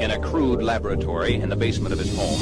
in a crude laboratory in the basement of his home.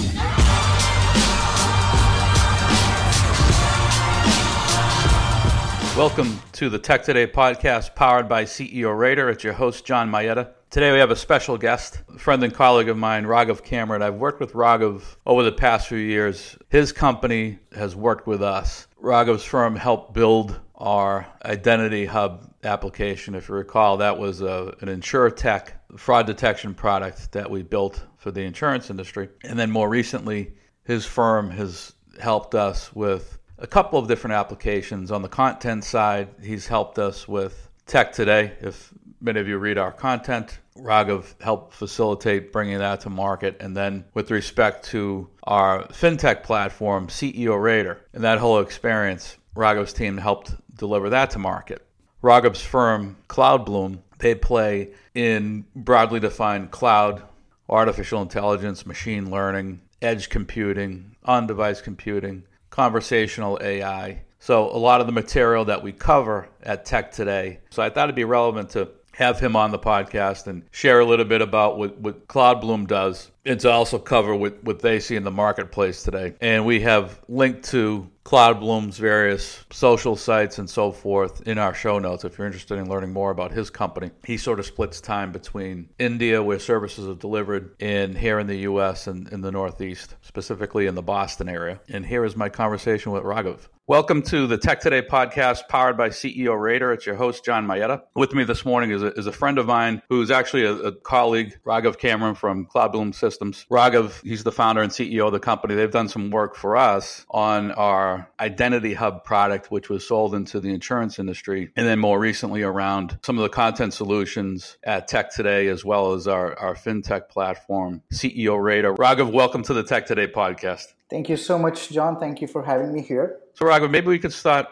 Welcome to the Tech Today podcast powered by CEO Radar. It's your host, John Mayetta. Today we have a special guest, a friend and colleague of mine, Raghav Cameron. I've worked with Raghav over the past few years. His company has worked with us. Raghav's firm helped build our Identity Hub application. If you recall, that was a, an InsurTech fraud detection product that we built for the insurance industry. And then more recently, his firm has helped us with a couple of different applications. On the content side, he's helped us with Tech Today. If many of you read our content, Raghav helped facilitate bringing that to market. And then with respect to our fintech platform, CEO Radar, and that whole experience, Raghav's team helped deliver that to market. Raghav's firm, CloudBloom, they play in broadly defined cloud, artificial intelligence, machine learning, edge computing, on device computing, conversational AI. So, a lot of the material that we cover at Tech Today. So, I thought it'd be relevant to have him on the podcast and share a little bit about what, what CloudBloom does and to also cover what, what they see in the marketplace today. And we have linked to CloudBloom's various social sites and so forth in our show notes if you're interested in learning more about his company. He sort of splits time between India, where services are delivered, and here in the U.S. and in the Northeast, specifically in the Boston area. And here is my conversation with Raghav. Welcome to the Tech Today podcast powered by CEO Radar. It's your host, John Mayetta. With me this morning is a, is a friend of mine who's actually a, a colleague, Raghav Cameron from CloudBloom Systems. Raghav, he's the founder and CEO of the company. They've done some work for us on our Identity Hub product, which was sold into the insurance industry. And then more recently around some of the content solutions at Tech Today, as well as our, our fintech platform, CEO Radar. Raghav, welcome to the Tech Today podcast. Thank you so much, John. Thank you for having me here. So, Raghav, maybe we could start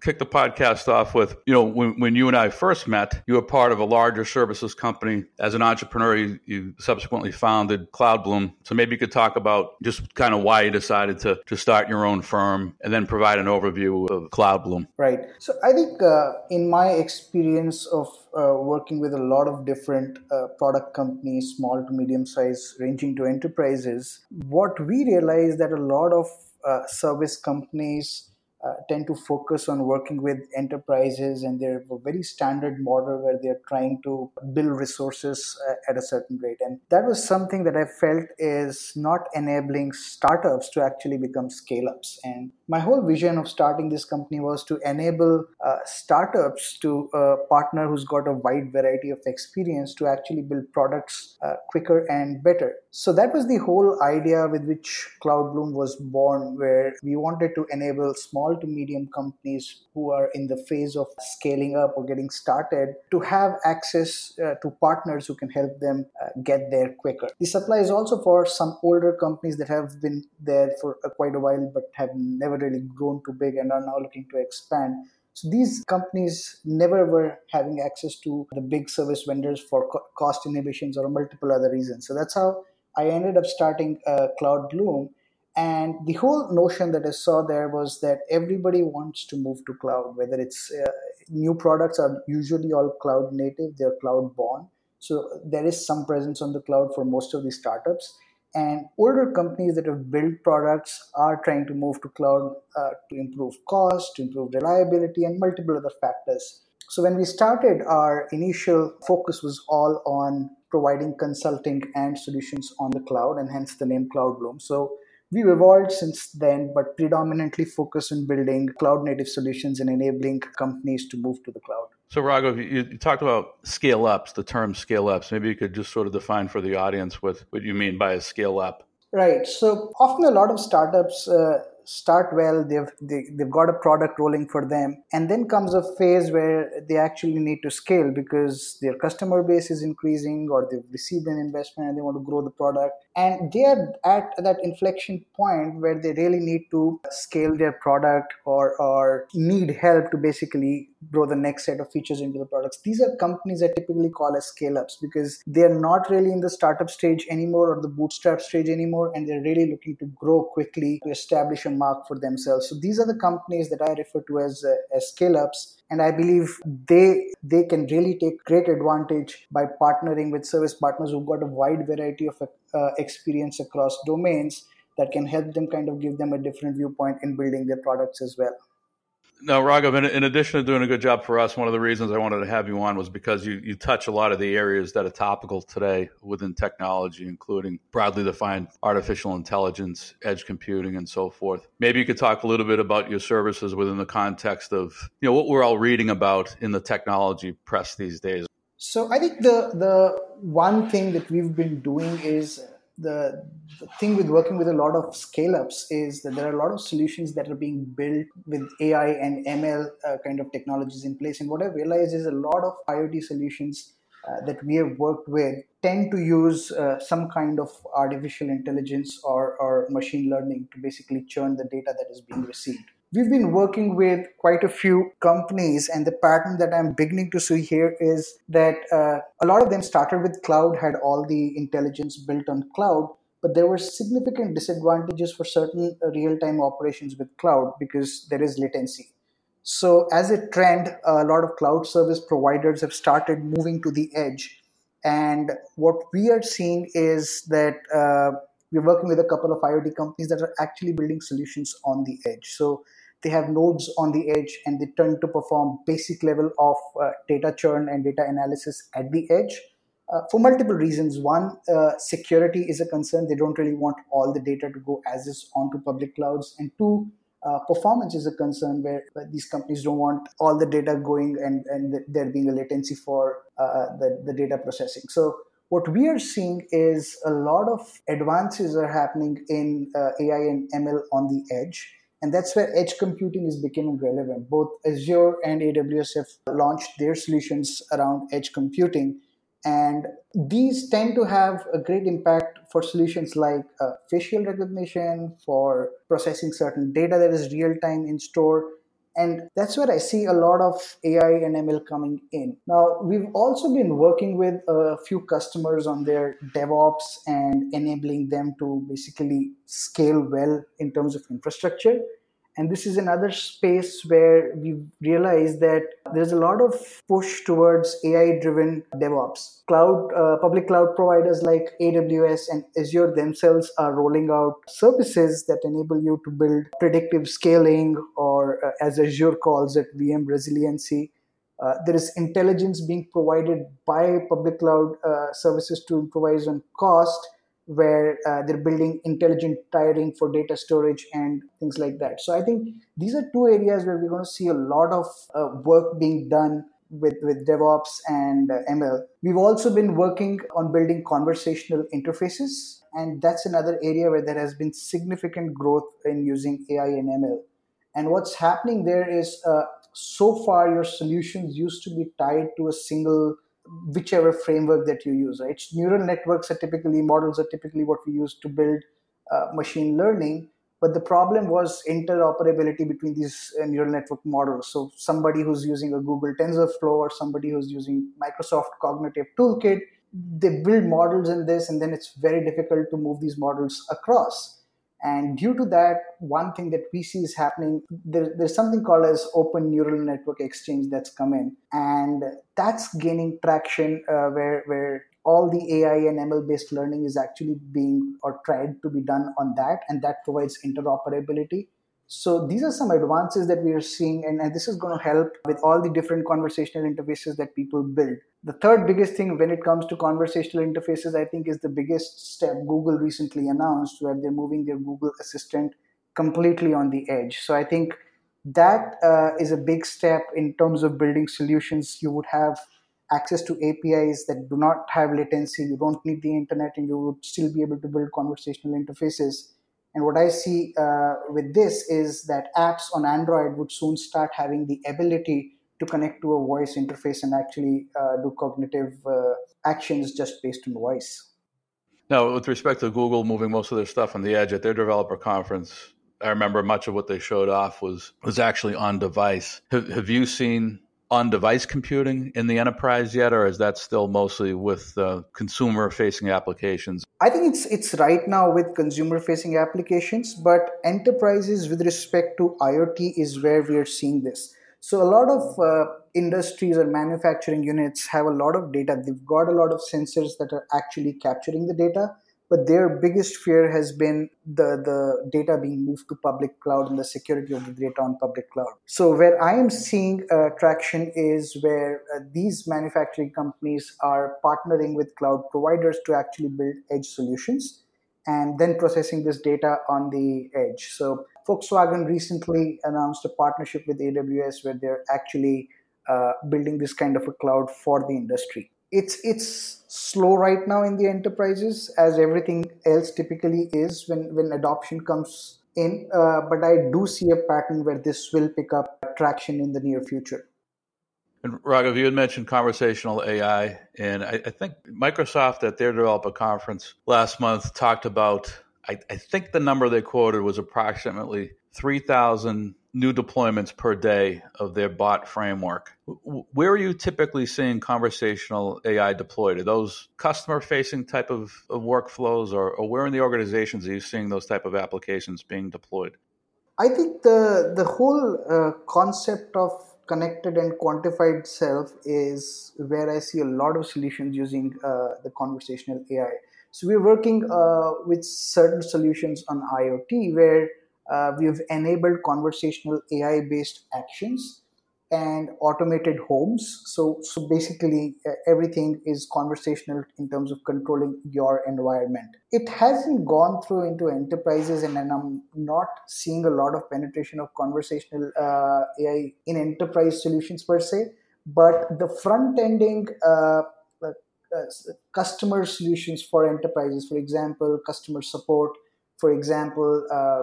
kick the podcast off with you know, when, when you and I first met, you were part of a larger services company. As an entrepreneur, you, you subsequently founded CloudBloom. So, maybe you could talk about just kind of why you decided to, to start your own firm and then provide an overview of CloudBloom. Right. So, I think uh, in my experience of uh, working with a lot of different uh, product companies, small to medium size, ranging to enterprises, what we realized that a lot of uh, service companies uh, tend to focus on working with enterprises and they're a very standard model where they're trying to build resources uh, at a certain rate. And that was something that i felt is not enabling startups to actually become scale ups and my whole vision of starting this company was to enable uh, startups to a partner who's got a wide variety of experience to actually build products uh, quicker and better so that was the whole idea with which cloudbloom was born where we wanted to enable small small to medium companies who are in the phase of scaling up or getting started to have access uh, to partners who can help them uh, get there quicker. the supply is also for some older companies that have been there for uh, quite a while but have never really grown too big and are now looking to expand. So these companies never were having access to the big service vendors for co- cost inhibitions or multiple other reasons. So that's how I ended up starting uh, Cloud Bloom and the whole notion that I saw there was that everybody wants to move to cloud, whether it's uh, new products are usually all cloud native, they're cloud born. So there is some presence on the cloud for most of these startups. And older companies that have built products are trying to move to cloud uh, to improve cost, to improve reliability, and multiple other factors. So when we started, our initial focus was all on providing consulting and solutions on the cloud, and hence the name Cloud Bloom. So We've evolved since then, but predominantly focus on building cloud native solutions and enabling companies to move to the cloud. So, Raghav, you, you, talked about scale ups, the term scale ups. Maybe you could just sort of define for the audience what, what you mean by a scale up. Right. So, often a lot of startups uh, start well they've they, they've got a product rolling for them. And then comes a phase where they actually need to scale because their customer base is increasing or they've received an investment and they want to grow the product. And they are at that inflection point where they really need to scale their product or or need help to basically grow the next set of features into the products. These are companies that typically call as scale ups because they're not really in the startup stage anymore or the bootstrap stage anymore, and they're really looking to grow quickly to establish a mark for themselves. So these are the companies that I refer to as, uh, as scale ups and i believe they they can really take great advantage by partnering with service partners who've got a wide variety of uh, experience across domains that can help them kind of give them a different viewpoint in building their products as well now, Raghav, in, in, addition to doing a good job for us, one of the reasons I wanted to have you on was because you, you touch a lot of the areas that are topical today within technology, including broadly defined artificial intelligence, edge computing, and so forth. Maybe you could talk a little bit about your services within the context of you know what we're all reading about in the technology press these days. So I think the the one thing that we've been doing is the, the thing with working with a lot of scale ups is that there are a lot of solutions that are being built with AI and ML uh, kind of technologies in place. And what I realized is a lot of IoT solutions uh, that we have worked with tend to use uh, some kind of artificial intelligence or, or machine learning to basically churn the data that is being received we've been working with quite a few companies and the pattern that i'm beginning to see here is that uh, a lot of them started with cloud had all the intelligence built on cloud but there were significant disadvantages for certain real-time operations with cloud because there is latency so as a trend a lot of cloud service providers have started moving to the edge and what we are seeing is that uh, we're working with a couple of IoT companies that are actually building solutions on the edge. So they have nodes on the edge and they tend to perform basic level of uh, data churn and data analysis at the edge uh, for multiple reasons. One uh, security is a concern. They don't really want all the data to go as is onto public clouds. And two uh, performance is a concern where, where, these companies don't want all the data going and, and there being a latency for uh, the, the data processing. So what we are seeing is a lot of advances are happening in uh, AI and ML on the edge and that's where edge computing is becoming relevant. Both Azure and AWS have launched their solutions around edge computing. And these tend to have a great impact for solutions like uh, facial recognition, for processing certain data that is real time in store, and that's where I see a lot of AI and ML coming in. Now, we've also been working with a few customers on their DevOps and enabling them to basically scale well in terms of infrastructure. And this is another space where we realize that there's a lot of push towards AI driven DevOps. Cloud, uh, public cloud providers like AWS and Azure themselves are rolling out services that enable you to build predictive scaling, or uh, as Azure calls it, VM resiliency. Uh, there is intelligence being provided by public cloud uh, services to improvise on cost where uh, they're building intelligent tiering for data storage and things like that. So I think these are two areas where we're going to see a lot of uh, work being done with, with DevOps and uh, ML. We've also been working on building conversational interfaces, and that's another area where there has been significant growth in using AI and ML. And what's happening there is uh, so far your solutions used to be tied to a single whichever framework that you use right? Neural networks are typically models are typically what we use to build uh, machine learning. But the problem was interoperability between these uh, neural network models. So somebody who's using a google tensorflow or somebody who's using microsoft cognitive toolkit they build models in this and then it's very difficult to move these models across and due to that, one thing that we see is happening, there, there's something called as Open Neural Network Exchange that's come in. And that's gaining traction uh, where, where all the AI and ML based learning is actually being or tried to be done on that. And that provides interoperability. So these are some advances that we are seeing, and, and, this is going to help with all the different conversational interfaces that people build. The third biggest thing when it comes to conversational interfaces, I think, is the biggest step Google recently announced, where they're moving their Google Assistant completely on the edge. So I think that uh, is a big step in terms of building solutions. You would have access to APIs that do not have latency. You don't need the internet, and you would still be able to build conversational interfaces and what I see uh, with this is that apps on Android would soon start having the ability to connect to a voice interface and actually uh, do cognitive uh, actions just based on voice. Now, with respect to Google moving most of their stuff on the edge at their developer conference, I remember much of what they showed off was was actually on device. Have, have you seen on device computing in the enterprise yet, or is that still mostly with uh, consumer facing applications? I think it's it's right now with consumer facing applications, but enterprises with respect to IoT is where we are seeing this. So a lot of uh, industries or manufacturing units have a lot of data. They've got a lot of sensors that are actually capturing the data, but their biggest fear has been the, the data being moved to public cloud and the security of the data on public cloud. So where I am seeing uh, traction is where uh, these manufacturing companies are partnering with cloud providers to actually build edge solutions and then processing this data on the edge. So Volkswagen recently announced a partnership with AWS where they're actually uh, building this kind of a cloud for the industry. It's it's slow right now in the enterprises as everything else typically is when when adoption comes in. Uh, but I do see a pattern where this will pick up traction in the near future. And Raghav, you had mentioned conversational AI, and I, I, think Microsoft at their developer conference last month talked about. I, I think the number they quoted was approximately 3,000 new deployments per day of their bot framework. Where are you typically seeing conversational AI deployed? Are those customer facing type of, of workflows, or, or, where in the organizations are you seeing those type of applications being deployed? I think the the whole uh, concept of connected and quantified self is where I see a lot of solutions using uh, the conversational AI. So we're working uh, with certain solutions on IoT where uh, we've enabled conversational AI based actions and automated homes. So, so basically, uh, everything is conversational in terms of controlling your environment. It hasn't gone through into enterprises, and, and I'm not seeing a lot of penetration of conversational uh, AI in enterprise solutions per se. But the front ending uh, uh, customer solutions for enterprises, for example, customer support, for example, uh,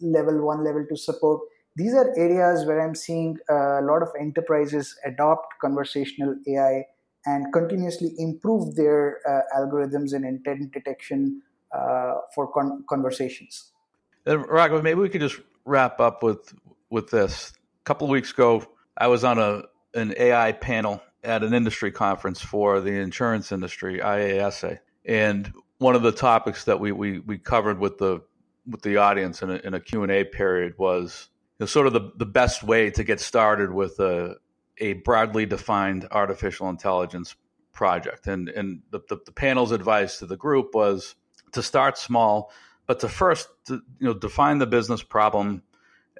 level one, level two support. These are areas where I'm seeing a lot of enterprises adopt conversational AI and continuously improve their uh, algorithms and intent detection uh, for con- conversations. And Raghav, maybe we could just wrap up with with this. A couple of weeks ago, I was on a an AI panel at an industry conference for the insurance industry, IASA, and one of the topics that we, we, we covered with the with the audience in a, in a Q&A period was you know, sort of the, the best way to get started with a, a broadly defined artificial intelligence project. And, and the, the, the panel's advice to the group was to start small, but to first to, you know define the business problem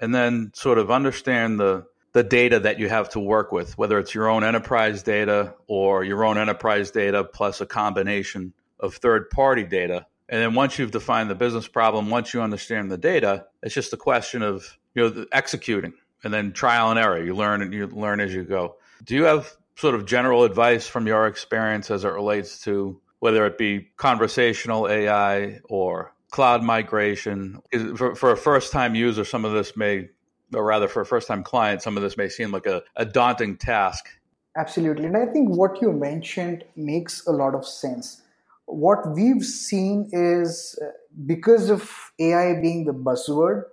and then sort of understand the the data that you have to work with, whether it's your own enterprise data or your own enterprise data plus a combination of third party data and then once you've defined the business problem, once you understand the data, it's just a question of you know executing and then trial and error. You learn and you learn as you go. Do you have sort of general advice from your experience as it relates to whether it be conversational AI or cloud migration? For, for a first time user, some of this may, or rather for a first time client, some of this may seem like a, a daunting task. Absolutely. And I think what you mentioned makes a lot of sense what we've seen is uh, because of AI being the buzzword,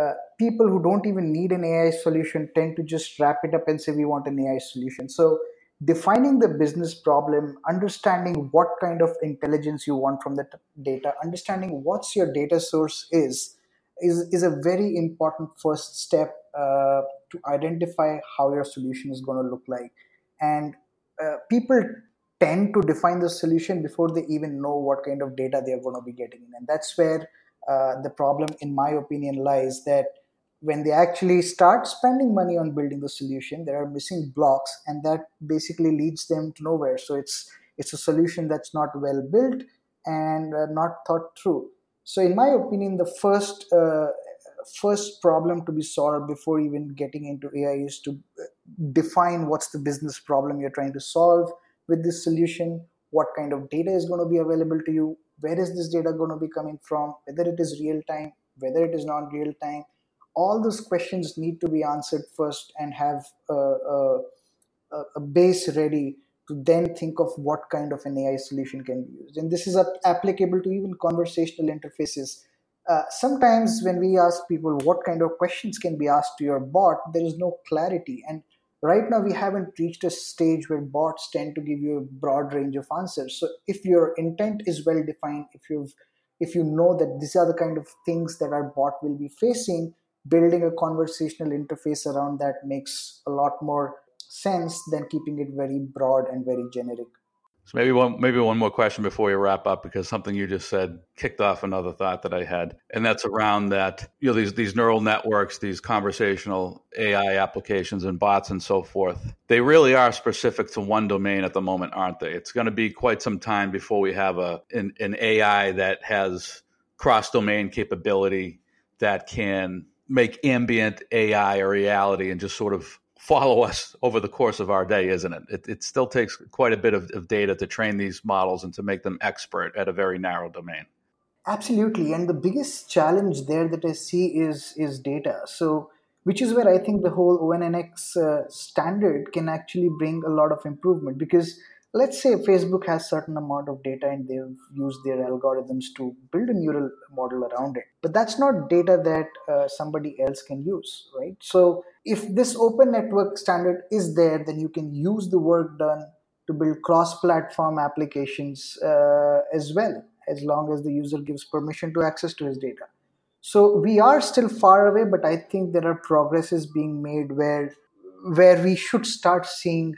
uh, people who don't even need an AI solution tend to just wrap it up and say, we want an AI solution. So, defining the business problem, understanding what kind of intelligence you want from the t- data, understanding what's your data source is, is, is a very important first step uh, to identify how your solution is going to look like. And uh, people tend to define the solution before they even know what kind of data they're going to be getting in. And that's where uh, the problem, in my opinion, lies that when they actually start spending money on building the solution, there are missing blocks, and that basically leads them to nowhere. So it's it's a solution that's not well built and uh, not thought through. So, in my opinion, the first uh, first problem to be solved before even getting into AI is to uh, define what's the business problem you're trying to solve with this solution what kind of data is going to be available to you where is this data going to be coming from whether it is real time whether it is not real time all those questions need to be answered first and have a, a, a base ready to then think of what kind of an AI solution can be used. And this is applicable to even conversational interfaces. Uh, sometimes when we ask people what kind of questions can be asked to your bot, there is no clarity. And right now we haven't reached a stage where bots tend to give you a broad range of answers. So if your intent is well defined if you've if you know that these are the kind of things that our bot will be facing building a conversational interface around that makes a lot more sense than keeping it very broad and very generic so maybe one maybe one more question before we wrap up because something you just said kicked off another thought that I had, and that's around that you know these these neural networks, these conversational AI applications and bots and so forth. They really are specific to one domain at the moment, aren't they? It's going to be quite some time before we have a an, an AI that has cross domain capability that can make ambient AI a reality and just sort of follow us over the course of our day, isn't it? It, it still takes quite a bit of, of, data to train these models and to make them expert at a very narrow domain. Absolutely, and the biggest challenge there that I see is is data. So, which is where I think the whole ONNX uh, standard can actually bring a lot of improvement because let's say facebook has certain amount of data and they've used their algorithms to build a neural model around it but that's not data that uh, somebody else can use right so if this open network standard is there then you can use the work done to build cross platform applications uh, as well as long as the user gives permission to access to his data so we are still far away but i think there are progresses being made where where we should start seeing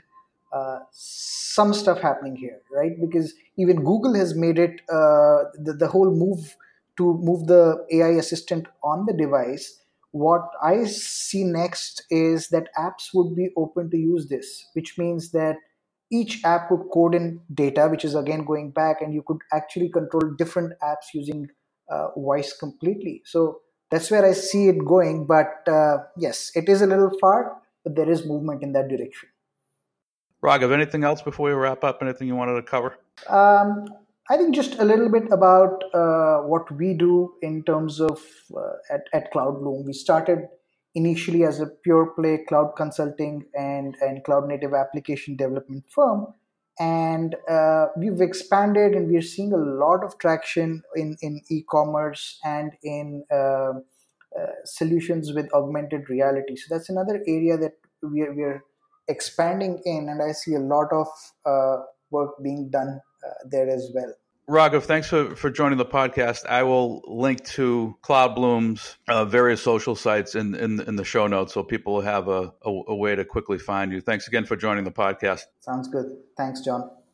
uh, some stuff happening here, right? Because even Google has made it uh, the, the whole move to move the AI assistant on the device. What I see next is that apps would be open to use this, which means that each app would code in data, which is again going back, and you could actually control different apps using uh, voice completely. So that's where I see it going. But uh, yes, it is a little far, but there is movement in that direction. Raghav, anything else before we wrap up? Anything you wanted to cover? Um, I think just a little bit about uh, what we do in terms of uh, at, at CloudBloom. We started initially as a pure play cloud consulting and, and cloud native application development firm. And uh, we've expanded and we're seeing a lot of traction in, in e commerce and in uh, uh, solutions with augmented reality. So that's another area that we're, we're expanding in, and I see a lot of uh, work being done uh, there as well. Raghav, thanks for, for joining the podcast. I will link to CloudBloom's uh, various social sites in, in, in the show notes so people have a, a, a way to quickly find you. Thanks again for joining the podcast. Sounds good. Thanks, John.